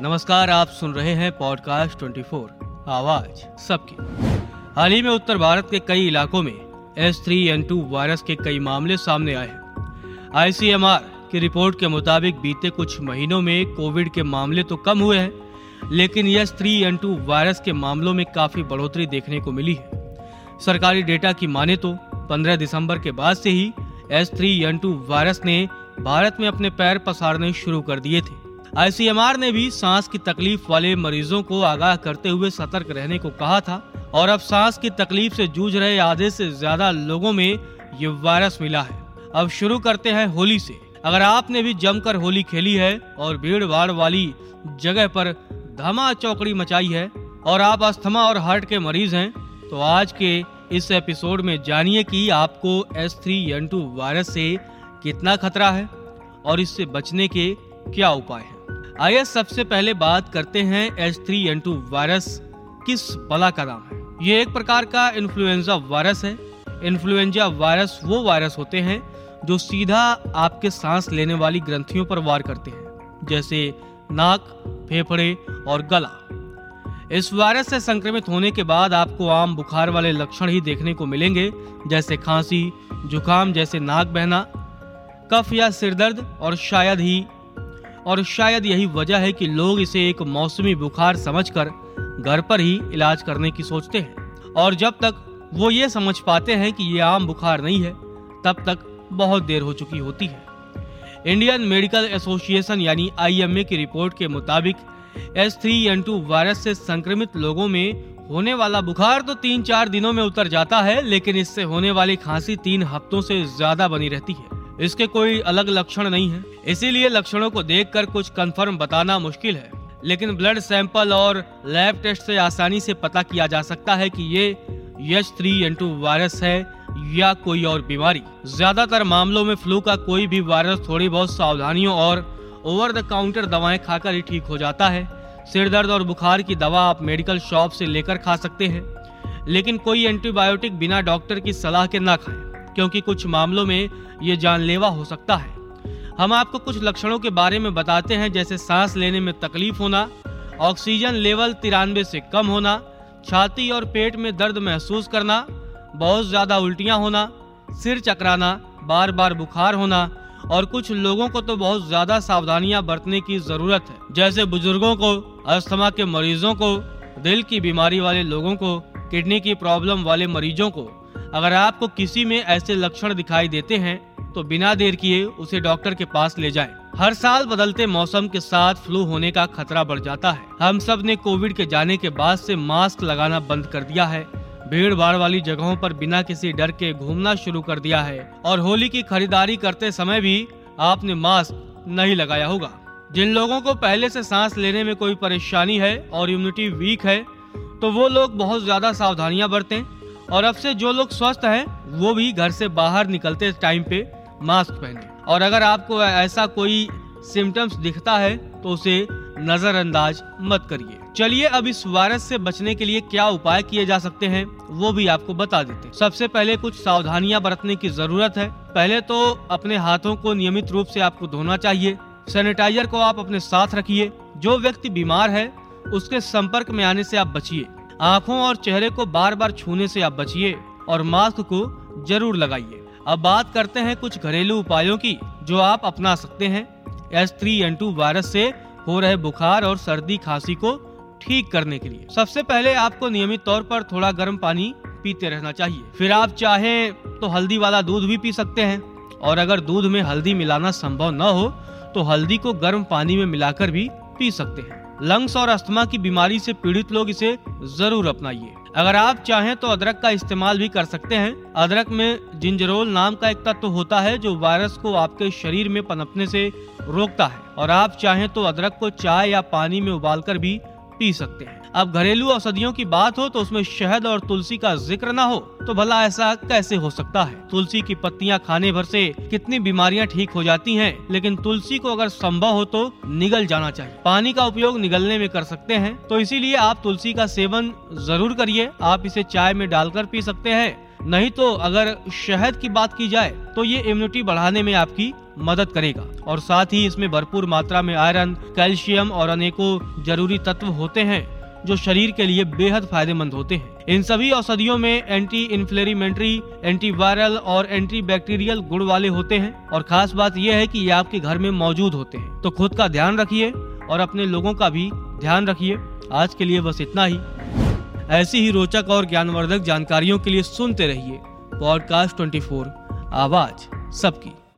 नमस्कार, आप सुन रहे हैं पॉडकास्ट 24 आवाज़ सबकी। हाल ही में उत्तर भारत के कई इलाकों में S three N two virus के कई मामले सामने आए हैं। आईसीएमआर की रिपोर्ट के मुताबिक बीते कुछ महीनों में कोविड के मामले तो कम हुए हैं, लेकिन S three N two virus के मामलों में काफ़ी बढ़ोतरी देखने को मिली है। सरकारी डेटा की माने तो 15 दिसंबर के बाद से ही S three N two virus ने भारत में अपने पैर पसारने शुरू कर दिए थे। आईसीएमआर ने भी सांस की तकलीफ़ वाले मरीजों को आगाह करते हुए सतर्क रहने को कहा था और अब सांस की तकलीफ़ से जूझ रहे आधे से ज़्यादा लोगों में ये वायरस मिला है। अब शुरू करते हैं होली से। अगर आपने भी जमकर होली खेली है और भीड़ भाड़ वाली जगह पर धमा चौकड़ी मचाई है और आप अस्थमा और हार्ट के मरीज़ हैं तो आज के इस एपिसोड में जानिए कि आपको S three N two virus से कितना खतरा है और इससे बचने के क्या उपाय हैं। आइए सबसे पहले बात करते हैं H three N two virus किस बला का नाम है? ये एक प्रकार का इन्फ्लुएंजा वायरस है। इन्फ्लुएंजा वायरस वो वायरस होते हैं जो सीधा आपके सांस लेने वाली ग्रंथियों पर वार करते हैं, जैसे नाक, फेफड़े और गला। इस वायरस से संक्रमित होने के बाद आपको आम बुखार वाले लक्षण ही देखने को मिलेंगे, जैसे खांसी, जुकाम जैसे नाक बहना, कफ या सिरदर्द और शायद ही और शायद यही वजह है कि लोग इसे एक मौसमी बुखार समझकर घर पर ही इलाज करने की सोचते हैं। और जब तक वो ये समझ पाते हैं कि ये आम बुखार नहीं है, तब तक बहुत देर हो चुकी होती है। इंडियन मेडिकल एसोसिएशन यानी आईएमए की रिपोर्ट के मुताबिक S three N two virus से संक्रमित लोगों में होने वाला बुखार तो तीन चार दिनों में उतर जाता है, लेकिन इससे होने वाली खांसी तीन हफ्तों से ज़्यादा बनी रहती है। इसके कोई अलग लक्षण नहीं है। इसीलिए लक्षणों को देखकर कुछ कंफर्म बताना मुश्किल है। लेकिन ब्लड सैंपल और लैब टेस्ट से आसानी से पता किया जा सकता है कि ये यश थ्री एन टू वायरस है या कोई और बीमारी। ज़्यादातर मामलों में फ्लू का कोई भी वायरस थोड़ी बहुत सावधानियों और ओवर द काउंटर दवाएँ खाकर ही ठीक हो जाता है। सिर दर्द और बुखार की दवा आप मेडिकल शॉप से लेकर खा सकते हैं। लेकिन कोई एंटीबायोटिक बिना डॉक्टर की सलाह के ना खाएँ। क्योंकि कुछ मामलों में ये जानलेवा हो सकता है। हम आपको कुछ लक्षणों के बारे में बताते हैं, जैसे सांस लेने में तकलीफ़ होना, ऑक्सीजन लेवल तिरानवे से कम होना, छाती और पेट में दर्द महसूस करना, बहुत ज़्यादा उल्टियाँ होना, सिर चकराना बार बार बुखार होना, और कुछ लोगों को तो बहुत ज़्यादा सावधानियाँ बरतने की ज़रूरत है, जैसे बुज़ुर्गों को, अस्थमा के मरीजों को, दिल की बीमारी वाले लोगों को, किडनी की प्रॉब्लम वाले मरीजों को। अगर आपको किसी में ऐसे लक्षण दिखाई देते हैं तो बिना देर किए उसे डॉक्टर के पास ले जाएँ। हर साल बदलते मौसम के साथ फ्लू होने का खतरा बढ़ जाता है। हम सबने कोविड के जाने के बाद से मास्क लगाना बंद कर दिया है। भीड़ भाड़ वाली जगहों पर बिना किसी डर के घूमना शुरू कर दिया है। और होली की खरीदारी करते समय भी आपने मास्क नहीं लगाया होगा। जिन लोगों को पहले से सांस लेने में कोई परेशानी है और इम्यूनिटी वीक है तो वो लोग बहुत ज़्यादा सावधानियाँ बरतें। और अब से जो लोग स्वस्थ हैं, वो भी घर से बाहर निकलते टाइम पे मास्क पहने और अगर आपको ऐसा कोई सिम्टम्स दिखता है तो उसे नजरअंदाज मत करिए। चलिए अब इस वायरस से बचने के लिए क्या उपाय किए जा सकते हैं, वो भी आपको बता देते हैं। सबसे पहले कुछ सावधानियाँ बरतने की ज़रूरत है। पहले तो अपने हाथों को नियमित रूप से आपको धोना चाहिए। सैनिटाइजर को आप अपने साथ रखिए। जो व्यक्ति बीमार है, उसके संपर्क में आने से आप बचिए। आँखों और चेहरे को बार बार छूने से आप बचिए और मास्क को ज़रूर लगाइए। अब बात करते हैं कुछ घरेलू उपायों की, जो आप अपना सकते हैं। S three N two virus से हो रहे बुखार और सर्दी खांसी को ठीक करने के लिए। सबसे पहले आपको नियमित तौर पर थोड़ा गर्म पानी पीते रहना चाहिए। फिर आप चाहे तो हल्दी वाला दूध भी पी सकते हैं। और अगर दूध में हल्दी मिलाना संभव न हो तो हल्दी को गर्म पानी में मिलाकर भी पी सकते हैं। लंग्स और अस्थमा की बीमारी से पीड़ित लोग इसे ज़रूर अपनाइए। अगर आप चाहें तो अदरक का इस्तेमाल भी कर सकते हैं। अदरक में जिंजरोल नाम का एक तत्व होता है जो वायरस को आपके शरीर में पनपने से रोकता है। और आप चाहें तो अदरक को चाय या पानी में उबालकर भी पी सकते हैं। अब घरेलू औषधियों की बात हो तो उसमें शहद और तुलसी का ज़िक्र ना हो तो भला ऐसा कैसे हो सकता है? तुलसी की पत्तियाँ खाने भर से कितनी बीमारियाँ ठीक हो जाती हैं, लेकिन तुलसी को अगर संभव हो तो निगल जाना चाहिए। पानी का उपयोग निगलने में कर सकते हैं तो इसीलिए आप तुलसी का सेवन ज़रूर करिए। आप इसे चाय में डालकर पी सकते हैं। नहीं तो अगर शहद की बात की जाए तो ये इम्यूनिटी बढ़ाने में आपकी मदद करेगा। और साथ ही इसमें भरपूर मात्रा में आयरन कैल्शियम और अनेकों ज़रूरी तत्व होते हैं, जो शरीर के लिए बेहद फ़ायदेमंद होते हैं। इन सभी औषधियों में एंटी इन्फ्लेमेटरी एंटी वायरल और एंटी बैक्टीरियल गुण वाले होते हैं। और खास बात यह है कि ये आपके घर में मौजूद होते हैं। तो खुद का ध्यान रखिए और अपने लोगों का भी ध्यान रखिए। आज के लिए बस इतना ही। ऐसी ही रोचक और ज्ञानवर्धक जानकारियों के लिए सुनते रहिए पॉडकास्ट 24 आवाज़ सबकी।